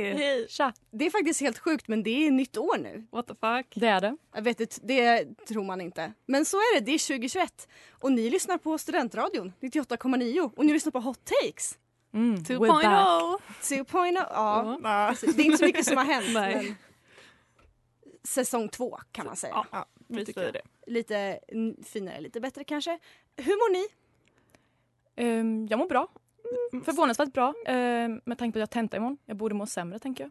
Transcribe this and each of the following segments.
Hej! Tja! Det är faktiskt helt sjukt men det är nytt år nu. What the fuck? Det är det. Jag vet inte, det tror man inte. Men så är det, det är 2021. Och ni lyssnar på Studentradion 98,9 och ni lyssnar på Hot Takes. Mm, 2.0! 2.0, ja. Ja. precis. Det är inte så mycket som har hänt. Nej. men säsong två kan man säga. Ja, vi säger det. Lite finare, lite bättre kanske. Hur mår ni? Ehm, jag mår bra. Förvånansvärt bra ehm, med tanke på att jag har tenta imorgon. Jag borde må sämre tänker jag.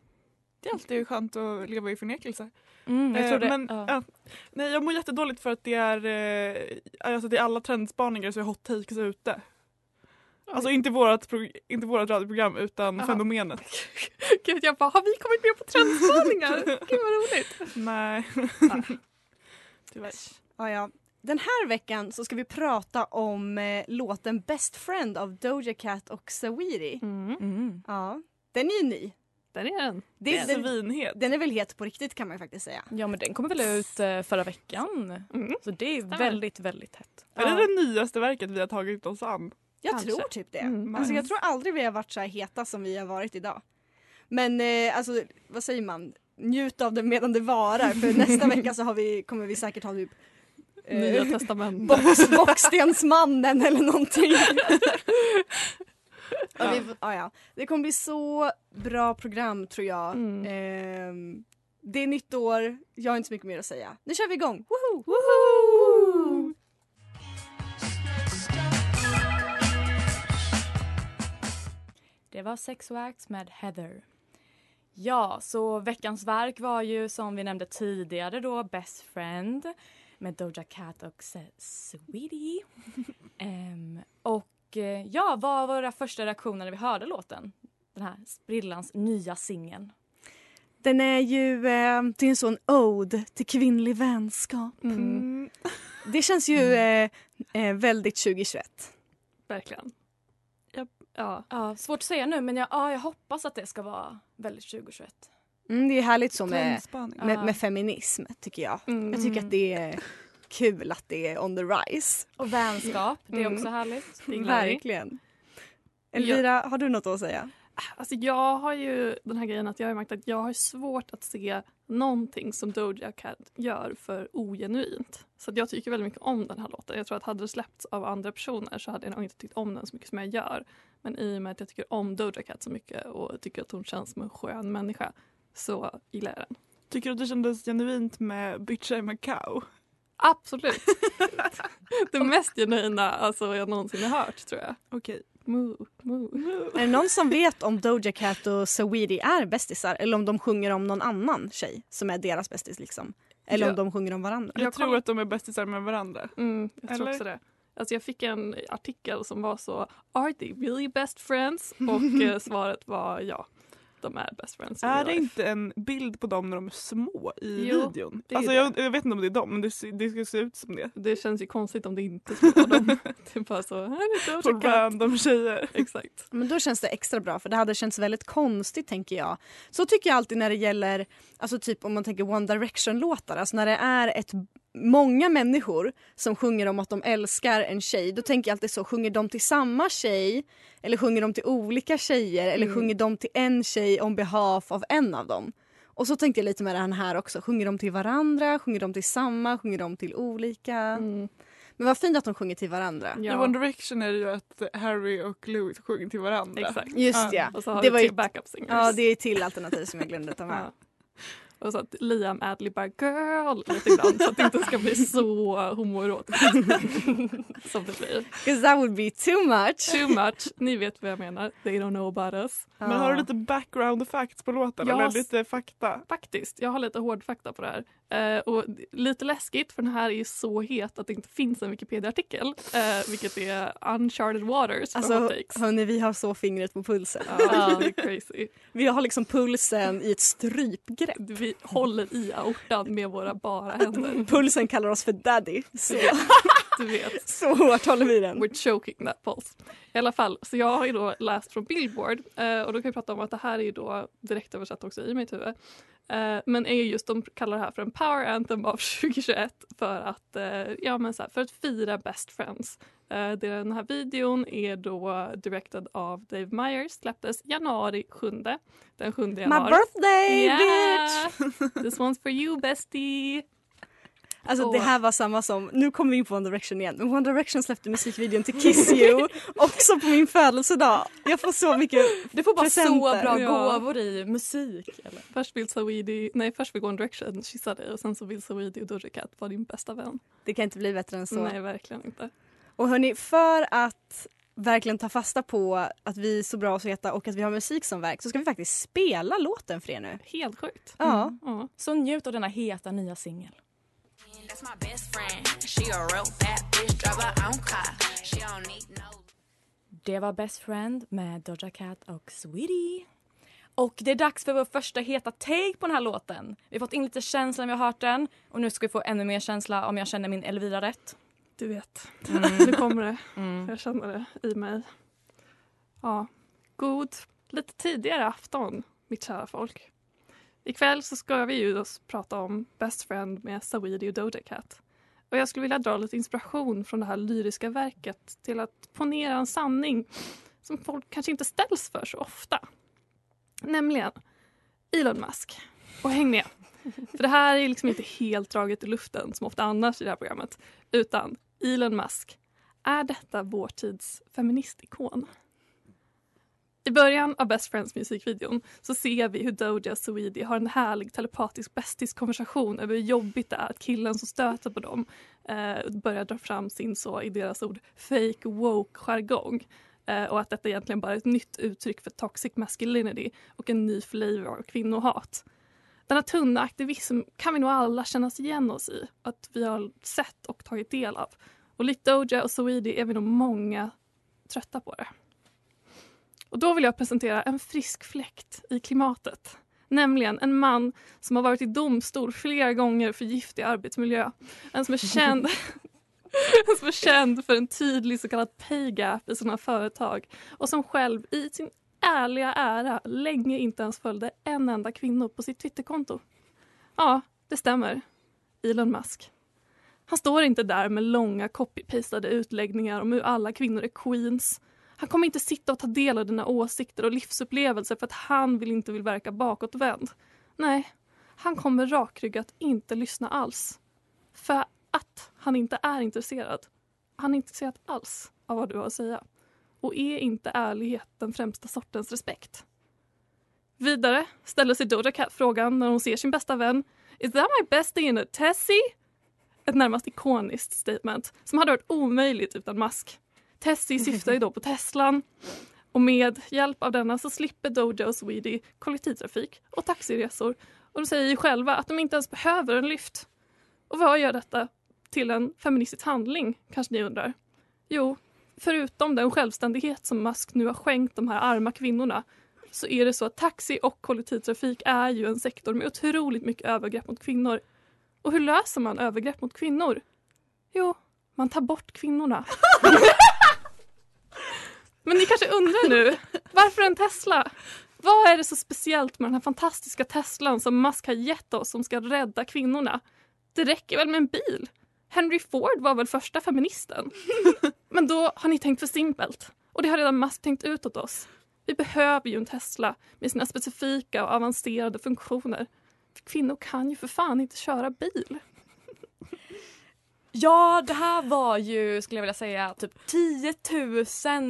Det är alltid skönt att leva i förnekelse. Mm, jag Eh, tror det. Men, ja. ja. nej, jag mår jättedåligt för att det är, eh, alltså det är alla trendspaningar så är hot takes ute. Alltså inte vårat, pro- inte vårat radioprogram utan Aha. fenomenet. Gud, jag bara, har vi kommit med på trendspaningar? Gud vad roligt. Nej. Tyvärr. Ja, ja. Den här veckan så ska vi prata om eh, låten Best Friend av Doja Cat och Saweetie. Mm. Mm. Ja, den är ju ny. Den är den. Det, Det är den, svinhet. den är väl het på riktigt kan man ju faktiskt säga. Ja men den kom väl ut eh, förra veckan. Mm. Så det är Stämmer. väldigt, väldigt hett. Är det det nyaste verket vi har tagit oss an? Jag Kanske. tror typ det. Mm. Alltså, jag tror aldrig vi har varit så här heta som vi har varit idag. Men eh, alltså, vad säger man? Njut av det medan det varar. För nästa vecka så har vi, kommer vi säkert ha typ Nya testamentet. box, Bockstensmannen eller någonting. ja. Vi, ja, ja. Det kommer bli så bra program tror jag. Mm. Ehm, det är nytt år, jag har inte så mycket mer att säga. Nu kör vi igång! Woho! Woho! Det var Sex Wax med Heather. Ja, så veckans verk var ju som vi nämnde tidigare då Best Friend med Doja Cat och Sweetie. Ehm, och eh, ja, vad var våra första reaktioner när vi hörde låten? Den här sprillans nya singeln. Den är ju eh, är en sån ode till kvinnlig vänskap. Mm. Det känns ju eh, eh, väldigt 2021. Verkligen. Ja, ja. Ja, svårt att säga nu men jag, ja, jag hoppas att det ska vara väldigt 2021. Mm, det är härligt så med, med, med feminism tycker jag. Mm. Jag tycker att det är kul att det är on the rise. Och vänskap, det är Mm. också härligt. Det. Verkligen. Elvira, har du något att säga? Alltså jag har ju den här grejen att jag har märkt att jag har svårt att se någonting som Doja Cat gör för ogenuint. Så att jag tycker väldigt mycket om den här låten. Jag tror att hade det släppts av andra personer så hade jag nog inte tyckt om den så mycket som jag gör. Men i och med att jag tycker om Doja Cat så mycket och tycker att hon känns som en skön människa så gillar jag den. Tycker du att det kändes genuint med Bitch I'm a cow? Absolut! det mest genuina alltså, jag någonsin har hört tror jag. Okej. Moo, moo. Är det någon som vet om Doja Cat och Saweetie är bästisar eller om de sjunger om någon annan tjej som är deras bästis liksom? Eller Ja. om de sjunger om varandra? Jag tror att de är bästisar med varandra. Mm, jag tror Eller? också det. Alltså jag fick en artikel som var så Are they really best friends? Och eh, svaret var ja. De är best friends. in Är det life. inte en bild på dem när de är små i Jo, videon? det är Alltså jag, jag vet inte om det är dem men det, det ska se ut som det. Det känns ju konstigt om det inte skulle vara dem. det är bara så, här är På random tjejer. Exakt. Men då känns det extra bra för det hade känts väldigt konstigt tänker jag. Så tycker jag alltid när det gäller, alltså typ om man tänker One Direction låtar, alltså när det är ett många människor som sjunger om att de älskar en tjej, då tänker jag alltid så, sjunger de till samma tjej eller sjunger de till olika tjejer eller Mm. sjunger de till en tjej on behalf av en av dem? Och så tänkte jag lite med den här också, sjunger de till varandra, sjunger de till samma, sjunger de till olika? Mm. Men vad fint att de sjunger till varandra. I Ja, One Direction är det ju att Harry och Louis sjunger till varandra. exakt. Just ja. Och så har Det vi var ju- till backup singers. Ja, det är till alternativ som jag glömde ta med. Ja. Och så att Liam Adley bara girl lite grann så att det inte ska bli så homoerotiskt som det blir. Because that would be too much. Too much, ni vet vad jag menar. They don't know about us. Men har du lite background facts på låten? Ja, eller lite fakta? Faktiskt, jag har lite hårdfakta på det här. Eh, och lite läskigt för den här är så het att det inte finns en Wikipedia-artikel. Eh, vilket är uncharted waters för hot Alltså takes. hörni, vi har så fingret på pulsen. Ja, det är crazy. Vi har liksom pulsen i ett strypgrepp. Vi håller i aortan med våra bara händer. Pulsen kallar oss för daddy. Så, Du vet. så hårt håller vi den. We're choking that pulse. I alla fall, så jag har ju då läst från Billboard eh, och då kan vi prata om att det här är ju då direkt översatt också i mitt huvud. Eh, men är just, de kallar det här för en power anthem av 2021 för att, eh, ja, men så här, för att fira best friends. Eh, den här videon är då directed av Dave Myers, släpptes januari 7. Den 7 My januari. birthday Yeah! bitch! This one's for you bestie! Alltså Och- det här var samma som, nu kommer vi in på One Direction igen, men One Direction släppte musikvideon till Kiss You också på min födelsedag. Jag får så mycket Du får bara så presenter. bra Ja. gåvor i musik. Eller? Först vill Saweetie, nej först vill One Direction kyssa dig och sen så vill Saweetie och Doja Cat vara din bästa vän. Det kan inte bli bättre än så. Nej verkligen inte. Och hörni, för att verkligen ta fasta på att vi är så bra så heta och att vi har musik som verk så ska vi faktiskt spela låten för er nu. Helt sjukt. Ja. Ja. Så njut av denna heta nya singel. Det var Best Friend med Doja Cat och Sweetie. Och det är dags för vår första heta take på den här låten. Vi har fått in lite känsla när vi har hört den och nu ska vi få ännu mer känsla om jag känner min Elvira rätt. Du vet, Mm. nu kommer det. Mm. Jag känner det i mig. Ja, god, lite tidigare afton, mitt kära folk. Ikväll så ska vi ju prata om Best Friend med Saweetie och Doja Cat. Och jag skulle vilja dra lite inspiration från det här lyriska verket till att ponera en sanning som folk kanske inte ställs för så ofta. Nämligen Elon Musk. Och häng med. För det här är liksom inte helt draget i luften som ofta annars i det här programmet. Utan Elon Musk. Är detta vår tids feministikon? I början av Best Friends musikvideon så ser vi hur Doja och Saweetie har en härlig telepatisk bästis-konversation över hur jobbigt det är att killen som stöter på dem eh, börjar dra fram sin, så i deras ord, fake woke-jargong. Eh, och att detta egentligen bara är ett nytt uttryck för toxic masculinity och en ny flavor av kvinnohat. Denna tunna aktivism kan vi nog alla känna oss igen oss i, att vi har sett och tagit del av. Och likt Doja och Saweetie är vi nog många trötta på det. Och då vill jag presentera en frisk fläkt i klimatet. Nämligen en man som har varit i domstol flera gånger för giftig arbetsmiljö. En som är känd, en som är känd för en tydlig så kallad pay gap i sina företag och som själv i sin ärliga ära länge inte ens följde en enda kvinna på sitt Twitterkonto. Ja, det stämmer. Elon Musk. Han står inte där med långa copy-pastade utläggningar om hur alla kvinnor är queens. Han kommer inte sitta och ta del av dina åsikter och livsupplevelser för att han vill inte vill verka bakåtvänd. Nej, han kommer rakryggat inte lyssna alls. För att han inte är intresserad. Han är inte intresserad alls av vad du har att säga. Och är inte ärlighet den främsta sortens respekt? Vidare ställer sig Doja Cat frågan när hon ser sin bästa vän Is that my bestie in a Tessie? Ett närmast ikoniskt statement som hade varit omöjligt utan Musk. Tessie syftar ju då på Teslan och med hjälp av denna så slipper Doja och Sweetie kollektivtrafik och taxiresor och de säger ju själva att de inte ens behöver en lyft. Och vad gör detta till en feministisk handling, kanske ni undrar? Jo, förutom den självständighet som Musk nu har skänkt de här arma kvinnorna så är det så att taxi och kollektivtrafik är ju en sektor med otroligt mycket övergrepp mot kvinnor. Och hur löser man övergrepp mot kvinnor? Jo, man tar bort kvinnorna. Men ni kanske undrar nu, varför en Tesla? Vad är det så speciellt med den här fantastiska Teslan som Musk har gett oss som ska rädda kvinnorna? Det räcker väl med en bil? Henry Ford var väl första feministen? Men då har ni tänkt för simpelt. Och det har redan Musk tänkt ut åt oss. Vi behöver ju en Tesla med sina specifika och avancerade funktioner. För kvinnor kan ju för fan inte köra bil. Ja, det här var ju, skulle jag vilja säga, typ 10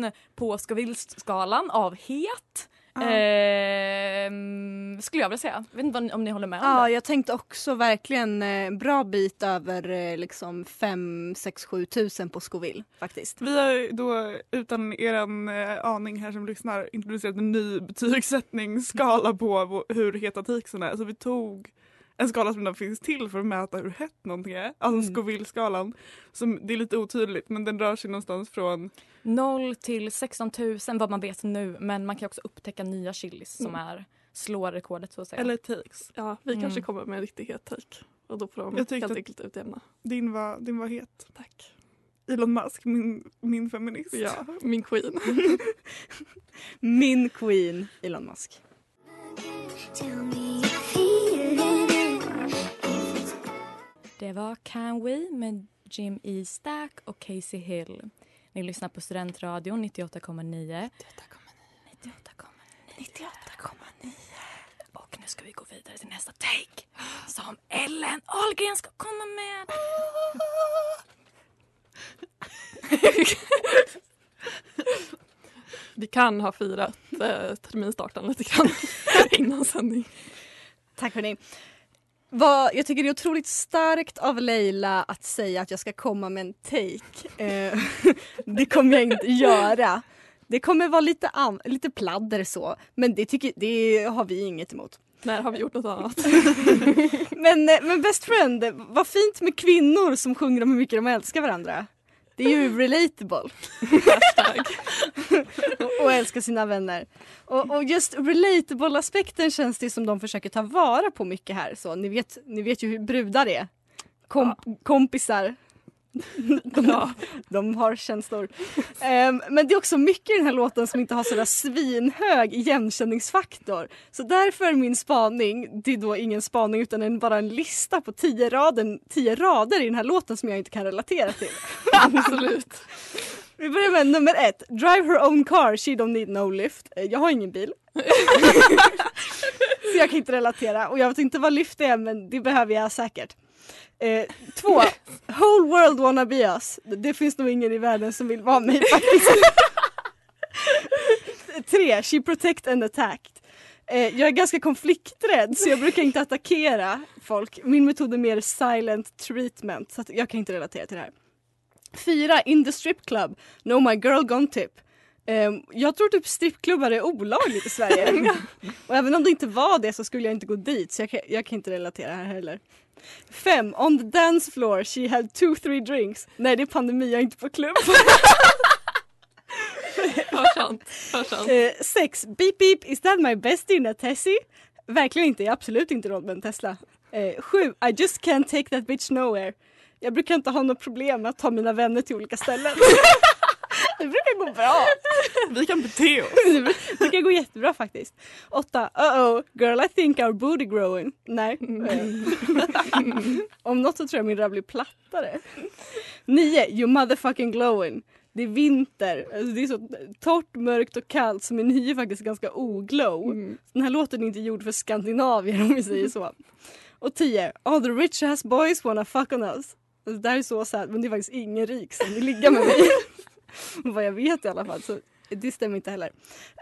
000 på Scoville-skalan av het. Ehm, skulle jag vilja säga. Jag vet inte om ni håller med om Ja, det. jag tänkte också verkligen eh, bra bit över eh, liksom 5, 6, 7 tusen på Scoville faktiskt. Vi har då utan er eh, aning här som lyssnar introducerat en ny betygssättningsskala på hur heta teaksen är. Så vi tog en skala som redan finns till för att mäta hur hett någonting är. Alltså Mm. Scoville-skalan. Som, det är lite otydligt men den rör sig någonstans från 0 till 16 000 vad man vet nu men man kan också upptäcka nya chilis som Mm. är slår rekordet så att säga. eller takes. Ja, vi Mm. kanske kommer med en riktig het take. Och då får de Jag helt enkelt utjämna. Din var, din var het. Tack. Elon Musk, min, min feminist. Ja, min queen. Min queen Elon Musk. Det var Can We med Jim E. Stack och Casey Hill. Ni lyssnar på Studentradion 98,9. 98,9. Och nu ska vi gå vidare till nästa take som Ellen Ahlgren ska komma med. Vi kan ha firat eh, terminstarten lite grann innan sändning. Tack hörni. Vad, jag tycker det är otroligt starkt av Leila att säga att jag ska komma med en take. Eh, det kommer jag inte göra. Det kommer vara lite, an- lite pladder så, men det, tycker, det har vi inget emot. När har vi gjort något annat? Men, eh, men best friend, vad fint med kvinnor som sjunger om hur mycket de älskar varandra. Det är ju relatable. och älskar sina vänner. Och, och just relatable-aspekten känns det som de försöker ta vara på mycket här. Så, ni, vet, ni vet ju hur brudar är. Kom, Kompisar. De, Ja. de har känslor. Ehm, men det är också mycket i den här låten som inte har sådär svinhög igenkänningsfaktor. Så därför är min spaning, det är då ingen spaning utan en, bara en lista på tio, raden, tio rader i den här låten som jag inte kan relatera till. Absolut. Vi börjar med nummer ett. Drive her own car, she don't need no lift. Eh, Jag har ingen bil. Så jag kan inte relatera och jag vet inte vad lift är men det behöver jag säkert. Eh, två. Whole world wanna be us. Det finns nog ingen i världen som vill vara mig faktiskt. Tre. She protect and attacked. Eh, jag är ganska konflikträdd så jag brukar inte attackera folk. Min metod är mer silent treatment så att jag kan inte relatera till det här. Fyra, in the strip club. No my girl gone tip. Ehm, jag tror typ strippklubbar är olagligt i Sverige. och även om det inte var det så skulle jag inte gå dit så jag kan, jag kan inte relatera här heller. Fem, on the dance floor she had two three drinks. Nej det är pandemi, jag är inte på klubb. Sant. Eh, sex, beep beep, is that my bestie in a Tessie? Verkligen inte, jag har absolut inte råd med en Tesla. Eh, sju, I just can't take that bitch nowhere. Jag brukar inte ha något problem med att ta mina vänner till olika ställen. det brukar gå bra. Vi kan bete oss. det brukar gå jättebra faktiskt. Åtta, uh-oh, girl I think our booty growing. Nej. Eh, Om något så tror jag min röv blir plattare. Nio, you motherfucking glowing. Det är vinter, alltså det är så torrt, mörkt och kallt så min hy är faktiskt ganska oglow. Den här låten är inte gjord för Skandinavien om vi säger så. Och 10. All the rich ass boys wanna fuck on us. Alltså, det där är så sad men det är faktiskt ingen rik som vill ligga med mig. Vad jag vet i alla fall. Så det stämmer inte heller.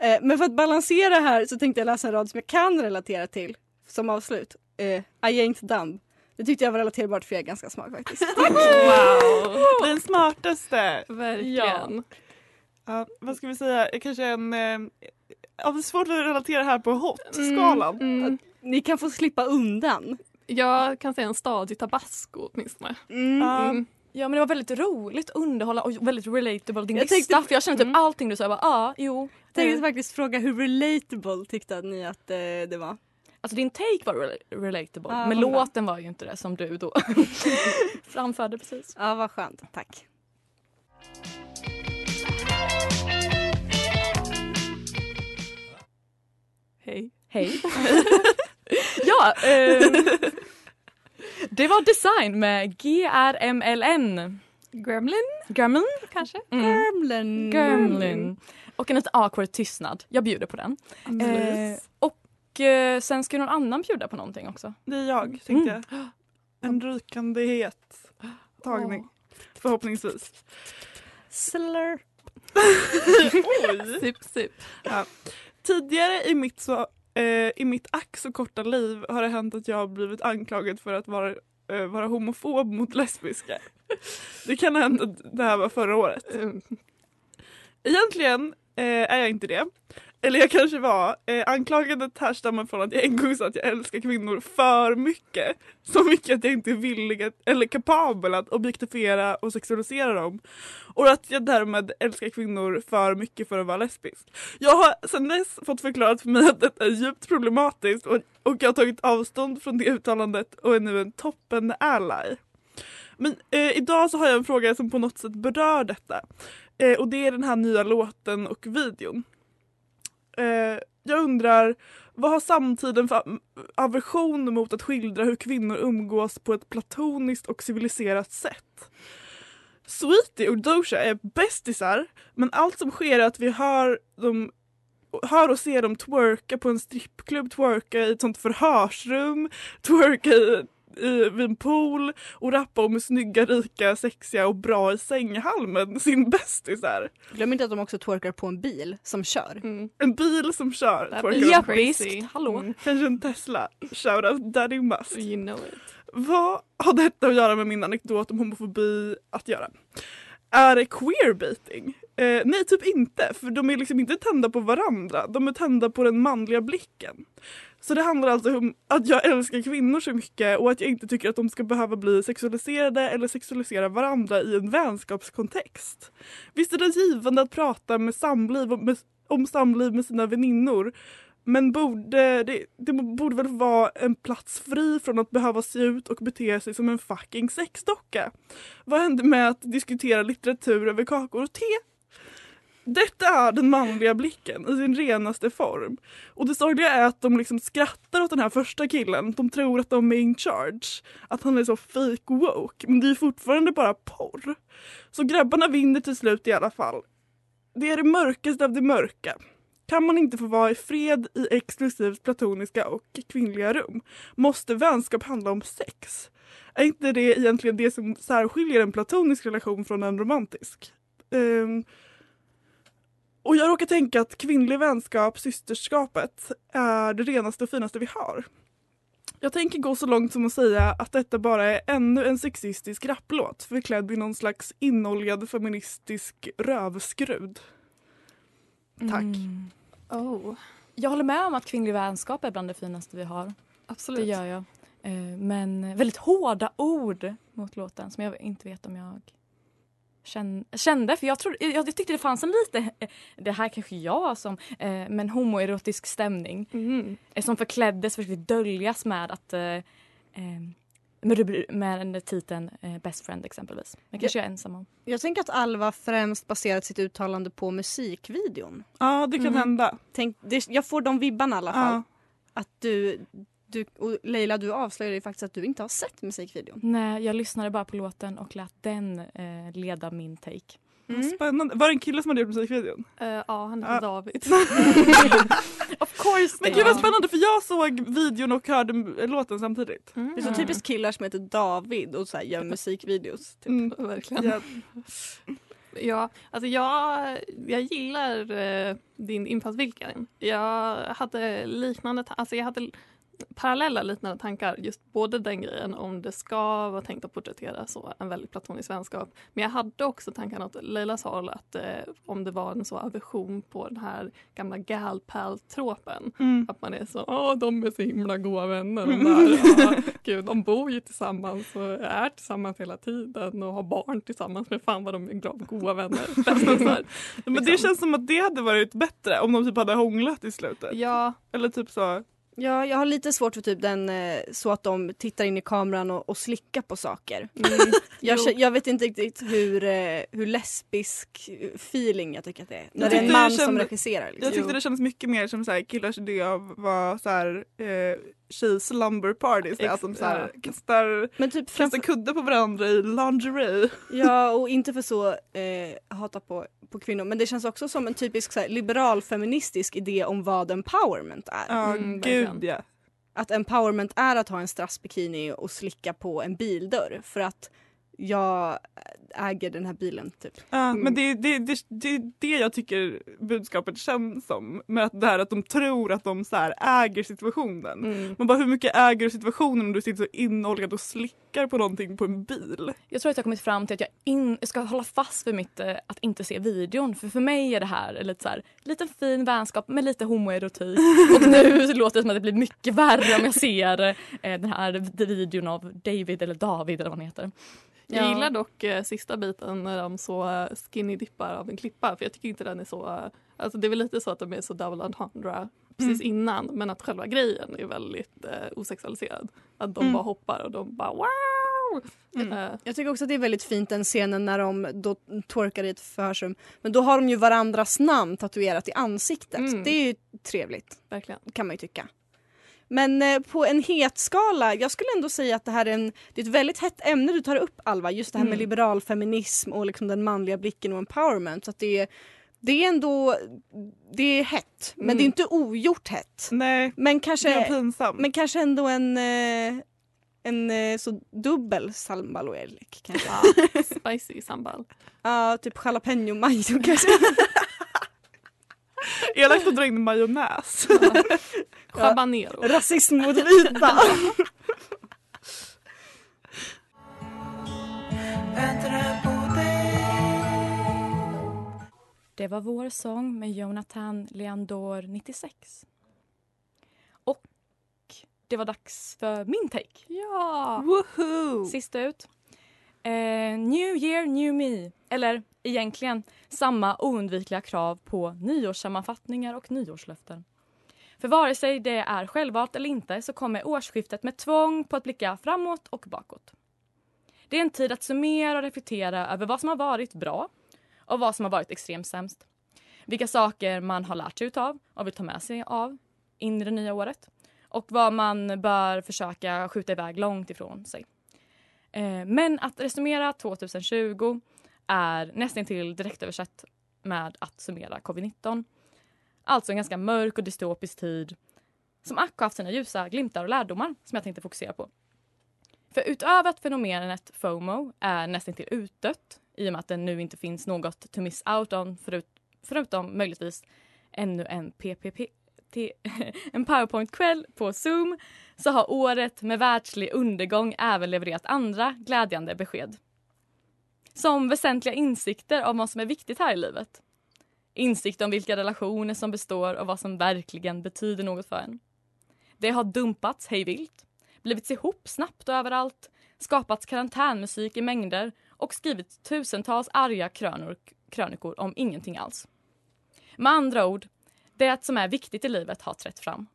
Eh, men för att balansera här så tänkte jag läsa en rad som jag kan relatera till som avslut. Eh, I ain't dumb. Det tyckte jag var relaterbart för jag är ganska smart faktiskt. Wow. Den smartaste. Verkligen. Ja, vad ska vi säga? Kanske en... Ja, det är svårt att relatera här på hot-skalan. Mm, mm. Ni kan få slippa undan. Jag kan säga en stadig tabasco åtminstone. Mm. Ja. Ja men det var väldigt roligt, underhålla och väldigt relatable din Jag tänkte- för jag känner typ Mm. allting du sa, jag bara ja, jo. Jag tänkte eh, faktiskt fråga hur relatable tyckte ni att eh, det var? Alltså din take var rela- relatable Ja, men låten var ju inte det som du då framförde precis. Ja vad skönt, tack. Hej. Hej. ja, ehm, Det var design med GRMLN. Gremlin Gremlin? kanske? Mm. Gremlin. Gremlin. Och en lite awkward tystnad. Jag bjuder på den. Eh, och eh, sen ska någon annan bjuda på någonting också. Det är jag tänkte Mm. jag. En rykande het tagning. Förhoppningsvis. Slur. Oj. Sip, sip. Ja. Tidigare i mitt, så, eh, i mitt ack så korta liv har det hänt att jag har blivit anklagad för att vara, vara homofob mot lesbiska. Det kan ha hänt att det här var förra året. Mm. Egentligen eh, är jag inte det. Eller jag kanske var. Eh, anklagandet härstammar från att jag en gång sa att jag älskar kvinnor för mycket. Så mycket att jag inte är villig att, eller kapabel att objektifiera och sexualisera dem. Och att jag därmed älskar kvinnor för mycket för att vara lesbisk. Jag har sedan dess fått förklarat för mig att detta är djupt problematiskt och, och jag har tagit avstånd från det uttalandet och är nu en toppen ally. Men eh, idag så har jag en fråga som på något sätt berör detta. Eh, och det är den här nya låten och videon. Eh, jag undrar, vad har samtiden för aversion mot att skildra hur kvinnor umgås på ett platoniskt och civiliserat sätt? Sweetie och Doja är bästisar men allt som sker är att vi hör, dem, hör och ser dem twerka på en strippklubb, twerka i ett sånt förhörsrum, twerka i, i, vid en pool och rappa om hur snygga, rika, sexiga och bra i sänghalmen sin bästisar. Glöm inte att de också twerkar på en bil som kör. Mm. En bil som kör visst. Hallå. Mm. Kanske en Tesla. Shoutout Daddy Musk. You know it. Vad har detta att göra med min anekdot om homofobi att göra? Är det queerbaiting? Eh, nej, typ inte. För de är liksom inte tända på varandra. De är tända på den manliga blicken. Så det handlar alltså om att jag älskar kvinnor så mycket och att jag inte tycker att de ska behöva bli sexualiserade eller sexualisera varandra i en vänskapskontext. Visst är det givande att prata med samliv och med, om samliv med sina väninnor men borde, det, det borde väl vara en plats fri från att behöva se ut och bete sig som en fucking sexdocka. Vad hände med att diskutera litteratur över kakor och te? Detta är den manliga blicken i sin renaste form. Och det sorgliga är att de liksom skrattar åt den här första killen. De tror att de är in charge. Att han är så fake woke. Men det är fortfarande bara porr. Så grabbarna vinner till slut i alla fall. Det är det mörkaste av det mörka. Kan man inte få vara i fred i exklusivt platoniska och kvinnliga rum? Måste vänskap handla om sex? Är inte det egentligen det som särskiljer en platonisk relation från en romantisk? Um, och jag råkar tänka att kvinnlig vänskap, systerskapet, är det renaste och finaste vi har. Jag tänker gå så långt som att säga att detta bara är ännu en sexistisk rapplåt förklädd i någon slags inoljad feministisk rövskrud. Tack. Mm. Oh, Jag håller med om att kvinnlig vänskap är bland det finaste vi har. absolut. Det gör jag. Eh, Men väldigt hårda ord mot låten som jag inte vet om jag kände. För jag, trodde, jag, jag tyckte det fanns en lite, eh, det här kanske jag som, eh, men homoerotisk stämning Mm. eh, som förkläddes, försökte döljas med att eh, eh, med, med titeln eh, Best Friend exempelvis. Det kanske jag är ensam om. Jag tänker att Alva främst baserat sitt uttalande på musikvideon. Ja, det kan Mm. hända. Tänk, det, jag får de vibbarna i alla fall. Ja. Att du, du, och Leila du avslöjade ju faktiskt att du inte har sett musikvideon. Nej, jag lyssnade bara på låten och lät den eh, leda min take. Mm. Spännande. Var det en kille som hade gjort musikvideon? Eh, ja, han heter Ja. David. Of course Men gud vad spännande för jag såg videon och hörde låten samtidigt. Mm. Det är så typiskt killar som heter David och så här gör musikvideos. Typ. Mm. Verkligen. Ja. Ja, alltså jag, jag gillar eh, din infallsvinkel. Jag hade liknande, alltså jag hade parallella liknande tankar. Just både den grejen om det ska vara tänkt att porträttera så en väldigt platonisk vänskap. Men jag hade också tanken åt Leilas håll att eh, om det var en så aversion på den här gamla gal pal-tropen. Mm. Att man är så, åh de är så himla goda vänner de där. Ja, gud, de bor ju tillsammans och är tillsammans hela tiden och har barn tillsammans. Men fan vad de är goda vänner. Bästisar. Men det Liksom. känns som att det hade varit bättre om de typ hade hånglat i slutet. Ja, Eller typ så. Ja, jag har lite svårt för typ den eh, så att de tittar in i kameran och, och slickar på saker. mm, Jag, jag vet inte riktigt hur, eh, hur lesbisk feeling jag tycker att det är. När det är en man det som kände- regisserar. Liksom. Jag tyckte det kändes mycket mer som så här, killars idé av vad så här, eh, tjej slumber parties. Är Ex- som så här, ja. kastar, Men typ kastar framför, kudde på varandra i lingerie. ja och inte för så eh, hata på, på kvinnor men det känns också som en typisk så här, liberal feministisk idé om vad empowerment är. Ja Mm, gud ja. Att empowerment är att ha en strassbikini och slicka på en bildörr för att jag äger den här bilen typ. Ja, Mm. Men det är det, det, det, är det jag tycker budskapet känns som. Med att det här att de tror att de så här äger situationen. Mm. Man bara hur mycket äger du situationen om du sitter så inoljad och slickar på någonting på en bil? Jag tror att jag har kommit fram till att jag in, jag ska hålla fast vid mitt eh, att inte se videon. För för mig är det här lite så här, liten fin vänskap med lite homoerotik. Och nu låter det som att det blir mycket värre om jag ser eh, den här videon av David eller David eller vad han heter. Jag Ja. gillar dock eh, sista biten när de så eh, skinny dippar av en klippa för jag tycker inte den är så, eh, alltså det är väl lite så att de är så double entendre precis innan men att själva grejen är väldigt eh, osexualiserad. Att de Mm. bara hoppar och de bara wow! Mm. Eh, Jag tycker också att det är väldigt fint den scenen när de då twerkar i ett förhörsrum. Men då har de ju varandras namn tatuerat i ansiktet. Mm. Det är ju trevligt verkligen. kan man ju tycka. Men eh, på en het skala, jag skulle ändå säga att det här är, en, det är ett väldigt hett ämne du tar upp Alva. Just det här med Mm. liberal feminism och liksom den manliga blicken och empowerment. Så att det, är, det är ändå det är hett, men Mm. det är inte ogjort hett. Nej, Men det är kanske, pinsamt. men kanske ändå en, eh, en eh, så dubbel sambaloelek kanske. Ja, spicy sambal. Ja, typ jalapeno mayo kanske. Elakt att dra in majonnäs. Habanero. Rasism mot vita. Det var vår sång med Jonathan Leandor 96. Och det var dags för min take. Ja! Woohoo! Sista ut. Eh, new year, new me. Eller egentligen samma oundvikliga krav på nyårssammanfattningar och nyårslöften. För vare sig det är självvalt eller inte så kommer årsskiftet med tvång på att blicka framåt och bakåt. Det är en tid att summera och reflektera över vad som har varit bra och vad som har varit extremt sämst. Vilka saker man har lärt sig utav och vill ta med sig av in i det nya året och vad man bör försöka skjuta iväg långt ifrån sig. Eh, men att resumera 2020 är nästan till direktöversatt med att summera covid-19. Alltså en ganska mörk och dystopisk tid som ack har haft sina ljusa glimtar och lärdomar som jag tänkte fokusera på. För utöver att fenomenet FOMO är nästan till utdött i och med att det nu inte finns något to miss out on förut, förutom möjligtvis ännu en PPP till en powerpoint-kväll på Zoom så har året med världslig undergång även levererat andra glädjande besked. Som väsentliga insikter om vad som är viktigt här i livet. Insikt om vilka relationer som består och vad som verkligen betyder något för en. Det har dumpats hejvilt, blivits ihop snabbt och överallt, skapats karantänmusik i mängder och skrivits tusentals arga krönor, krönikor om ingenting alls. Med andra ord, det som är viktigt i livet har trätt fram.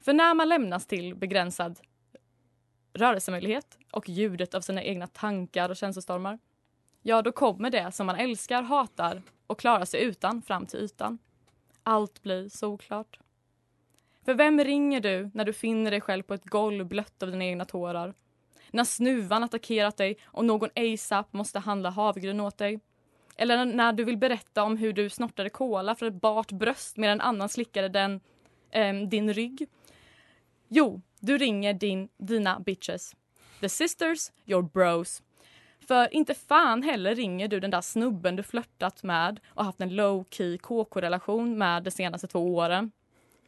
För när man lämnas till begränsad rörelsemöjlighet och ljudet av sina egna tankar och känslostormar, ja då kommer det som man älskar, hatar och klarar sig utan fram till ytan. Allt blir solklart. För vem ringer du när du finner dig själv på ett golv blött av dina egna tårar? När snuvan attackerat dig och någon ASAP måste handla havregryn åt dig? Eller när du vill berätta om hur du snortade kola för ett bart bröst medan en annan slickade den, eh, din rygg? Jo, du ringer din, dina bitches. The sisters, your bros. För inte fan heller ringer du den där snubben du flörtat med och haft en low key KK-relation med de senaste två åren.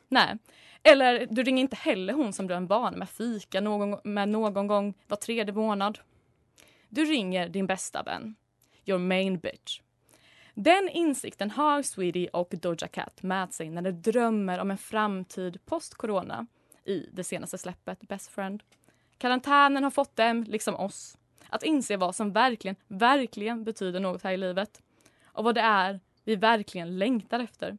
Nej. Eller du ringer inte heller hon som du är en van med fika någon, med någon gång var tredje månad. Du ringer din bästa vän. Your main bitch. Den insikten har Sweetie och Doja Cat med sig när de drömmer om en framtid post-corona i det senaste släppet Best Friend. Karantänen har fått dem, liksom oss, att inse vad som verkligen, verkligen betyder något här i livet och vad det är vi verkligen längtar efter.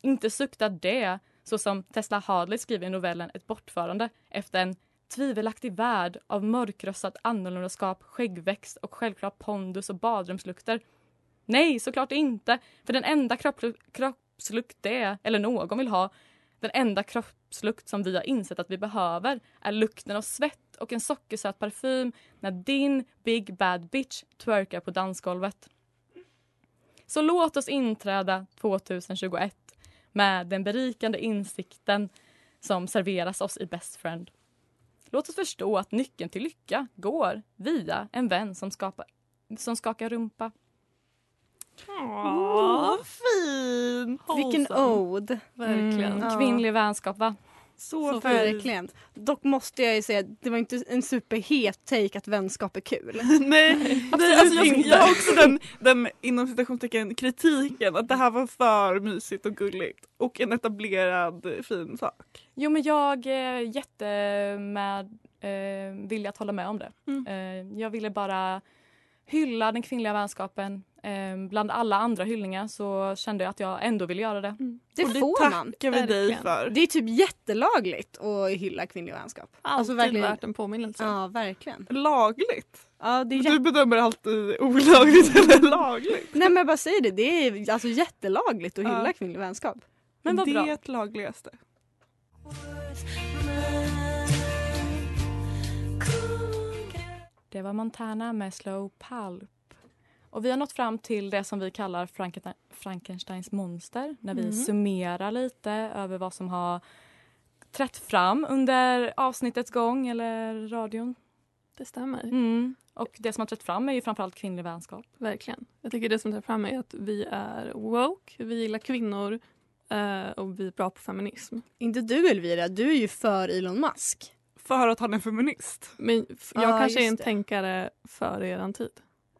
Inte sukta det, så som Tesla Hadley skriver i novellen Ett bortförande efter en tvivelaktig värld av mörkrössat annorlundaskap, skäggväxt och självklart pondus och badrumslukter. Nej, såklart inte, för den enda kropp, kroppslukt det, eller någon vill ha, den enda kroppslukt som vi har insett att vi behöver är lukten av svett och en sockersöt parfym när din big bad bitch twerkar på dansgolvet. Så låt oss inträda 2021 med den berikande insikten som serveras oss i Best Friend. Låt oss förstå att nyckeln till lycka går via en vän som, skapar, som skakar rumpa. Åh, fin! Vilken ode. Verkligen. Mm, Ja. kvinnlig vänskap, va? Så, Så verkligen. Dock måste jag ju säga att det var inte en superhet take att vänskap är kul. Nej, nej alltså jag, jag har också den, den inom citationstecken kritiken att det här var för mysigt och gulligt och en etablerad eh, fin sak. Jo, men jag är jätte med, eh, villig att hålla med om det. Mm. Eh, jag ville bara hylla den kvinnliga vänskapen. Eh, bland alla andra hyllningar så kände jag att jag ändå ville göra det. Det och det får man. tackar vi dig för. Det är typ jättelagligt att hylla kvinnlig vänskap. Alltid Alltså verkligen. värt en påminnelse. Ja, verkligen. Lagligt. Ja, det är Du bedömer alltid olagligt eller lagligt. Nej men jag bara säger det, det är alltså jättelagligt att hylla Ja. kvinnlig vänskap. Men vad det bra. är ett lagligaste. Det var Montana med Slow Pulp. Och vi har nått fram till det som vi kallar Frankenstein, Frankensteins monster när vi Mm. summerar lite över vad som har trätt fram under avsnittets gång eller radion. Det stämmer. Mm. Och det som har trätt fram är ju framförallt kvinnlig vänskap. Verkligen. Jag tycker det som tar fram är att vi är woke, vi gillar kvinnor eh, och vi är bra på feminism. Inte du Elvira, du är ju för Elon Musk. För att han är feminist. Men jag Ja, kanske är en det. tänkare före er tid.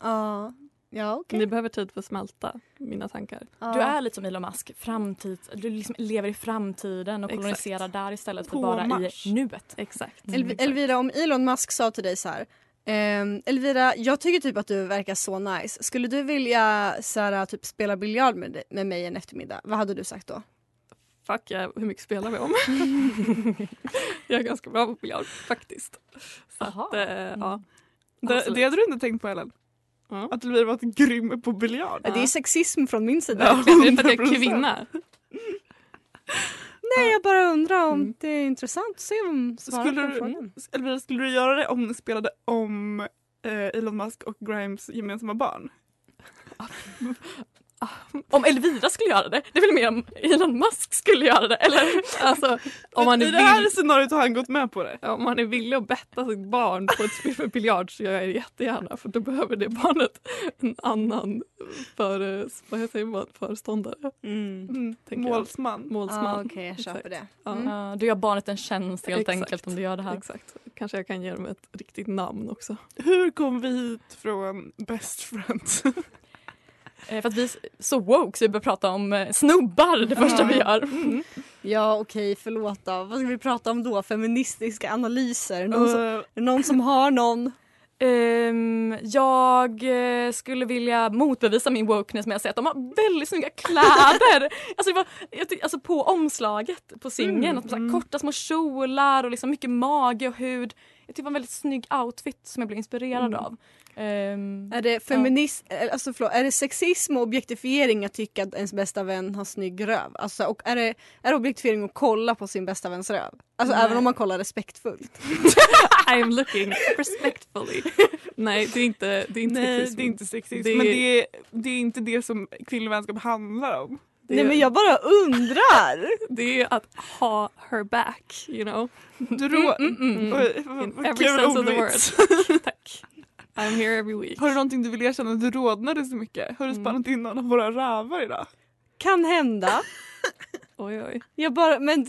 Ja, ja okej. Ni behöver tid för att smälta mina tankar. Ja. Du är lite som Elon Musk. Framtid, du liksom lever i framtiden och Exakt. koloniserar där istället för På bara Mars. i nuet. Exakt. Elv- Elvira, om Elon Musk sa till dig så här. ehm, Elvira, jag tycker typ att du verkar så nice. Skulle du vilja så här, typ spela biljard med, med mig en eftermiddag? Vad hade du sagt då? Fuck yeah, hur mycket spelar vi om? jag är ganska bra på biljard faktiskt. Så att, eh, ja. Det, Absolut. det hade du inte tänkt på Ellen? Ja. Att Elvira var grym på biljard? Det är sexism från min sida. Ja. Är det för att jag är 100%. kvinna? Nej, jag bara undrar om Mm. det är intressant att se om svarar Skulle på du, frågan. Elvira, skulle du göra det om ni spelade om eh, Elon Musk och Grimes gemensamma barn? Om Elvira skulle göra det, det är väl mer om Elon Musk skulle göra det, eller? Alltså, om man, I är det här vill, scenariot har han gått med på det. om man är villig att betta sitt barn på ett spel för biljard så gör jag det jättegärna för då behöver det barnet en annan för, vad säger man, föreståndare, Mm. Mm. Jag. Målsman. målsman. Ah, Okej, jag köper Exakt. det. Ja. Mm. Ja, du gör barnet en tjänst helt Exakt. enkelt om du gör det här. Exakt. Kanske jag kan ge dem ett riktigt namn också. Hur kom vi hit från Best Friends? Eh, för att vi är så woke så vi börjar prata om eh, snubbar det första vi gör. Ja okej, förlåt då. Vad ska vi prata om då? Feministiska analyser? Någon som, Uh, är det någon som har någon? Ehm, jag eh, skulle vilja motbevisa min wokeness med att säga att de har väldigt snygga kläder. alltså, var, alltså på omslaget på singeln, Mm, att de så här, mm. korta små kjolar och liksom mycket mage och hud. Jag tycker det var en väldigt snygg outfit som jag blev inspirerad Mm. av. Ehm, Är det feminism, eh, alltså förlåt, är det sexism och objektifiering att tycka att ens bästa vän har snygg röv? Alltså, och är det, är det objektifiering att kolla på sin bästa väns röv? Alltså Nej. även om man kollar respektfullt. I am looking respectfully. Nej, det är inte, det är inte nej, sexism. det är inte sexism. Det är- Men det är, det är inte det som kvinnlig vänskap handlar om. Det, Nej men jag bara undrar! det är att ha her back, you know. Du rå... mm, mm. Vad- In vad every kul sense of the word. Tack. I'm here every week. Har du någonting du vill erkänna att du rodnade så mycket? Har du Mm. spannat in någon av våra rövar idag? Kan hända. Oj, oj. Jag bara, men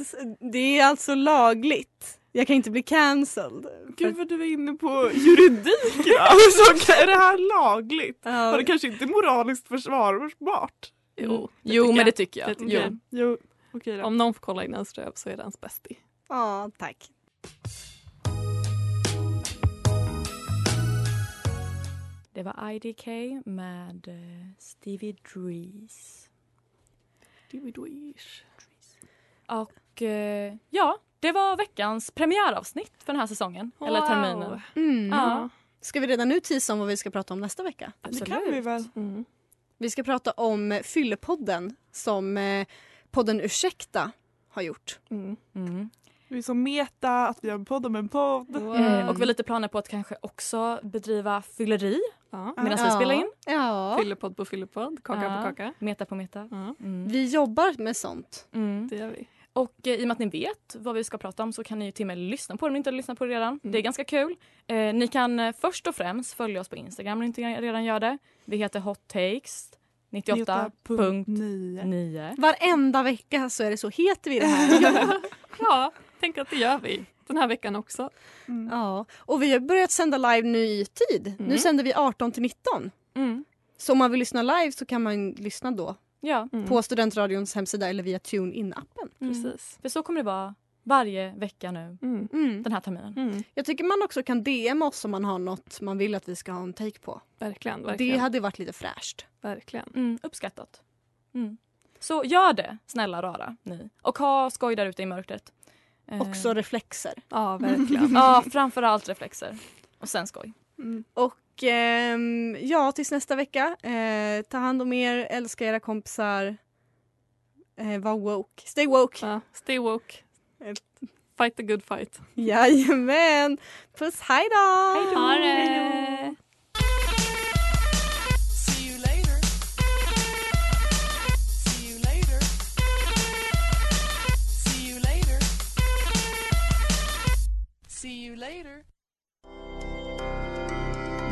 det är alltså lagligt. Jag kan inte bli cancelled. Gud vad du är inne på juridik idag. Så är det här lagligt? Ja. Och det kanske inte moraliskt försvarbart? Jo, det jo men jag. det tycker jag. Det tycker jo. jag. Jo, okej då. Om någon får kolla in ens röv så är det ens bästie. Ja, tack. Det var IDK med eh, Stevie Drees. Och eh, ja, det var veckans premiäravsnitt för den här säsongen. Eller Wow. terminen. Mm. Ja. Ska vi redan nu tisa om vad vi ska prata om nästa vecka? Det kan vi väl. Mm. Vi ska prata om Fyllepodden som eh, podden Ursäkta har gjort. Mm. Mm. Vi är så meta, att vi har en podd om en podd. Eh, och vi har lite planer på att kanske också bedriva fylleri Ja. medan vi spelar in. Ja. Fyllepodd på fyllepodd, kaka Ja. på kaka. Meta på meta. Ja, Mm. Vi jobbar med sånt. Mm. det gör vi. Och eh, i och med att ni vet vad vi ska prata om så kan ni ju till och med lyssna på det om ni inte har lyssnat på det redan. Mm. Det är ganska kul. Eh, ni kan eh, först och främst följa oss på Instagram om ni inte redan gör det. Vi heter Hot Takes 98.9. 98.9. Varenda vecka så är det så heter vi det här. Ja, tänk att det gör vi den här veckan också. Mm. ja. Och vi har börjat sända live i tid. Nu Mm. sänder vi 18 till 19. Mm. Så om man vill lyssna live så kan man lyssna då Ja, Mm. på Studentradions hemsida eller via TuneIn-appen. mm. Precis. för så kommer det vara varje vecka nu Mm. Mm. den här terminen. Mm. Jag tycker man också kan DM oss om man har något man vill att vi ska ha en take på. Verkligen, Det verkligen. hade varit lite fräscht. verkligen. Mm, uppskattat. Mm. Så gör det, snälla rara ni. Och ha skoj där ute i mörkret. Eh, Också reflexer. Ja, verkligen. Ja, framförallt reflexer. Och sen skoj. Mm. Och ehm, ja, tills nästa vecka. Eh, ta hand om er, älska era kompisar. Eh, var woke. Stay woke. Ja, stay woke. Fight the good fight. Jajamän! Puss, hej då! Ha det! See you later. See you later. See you later. See you later.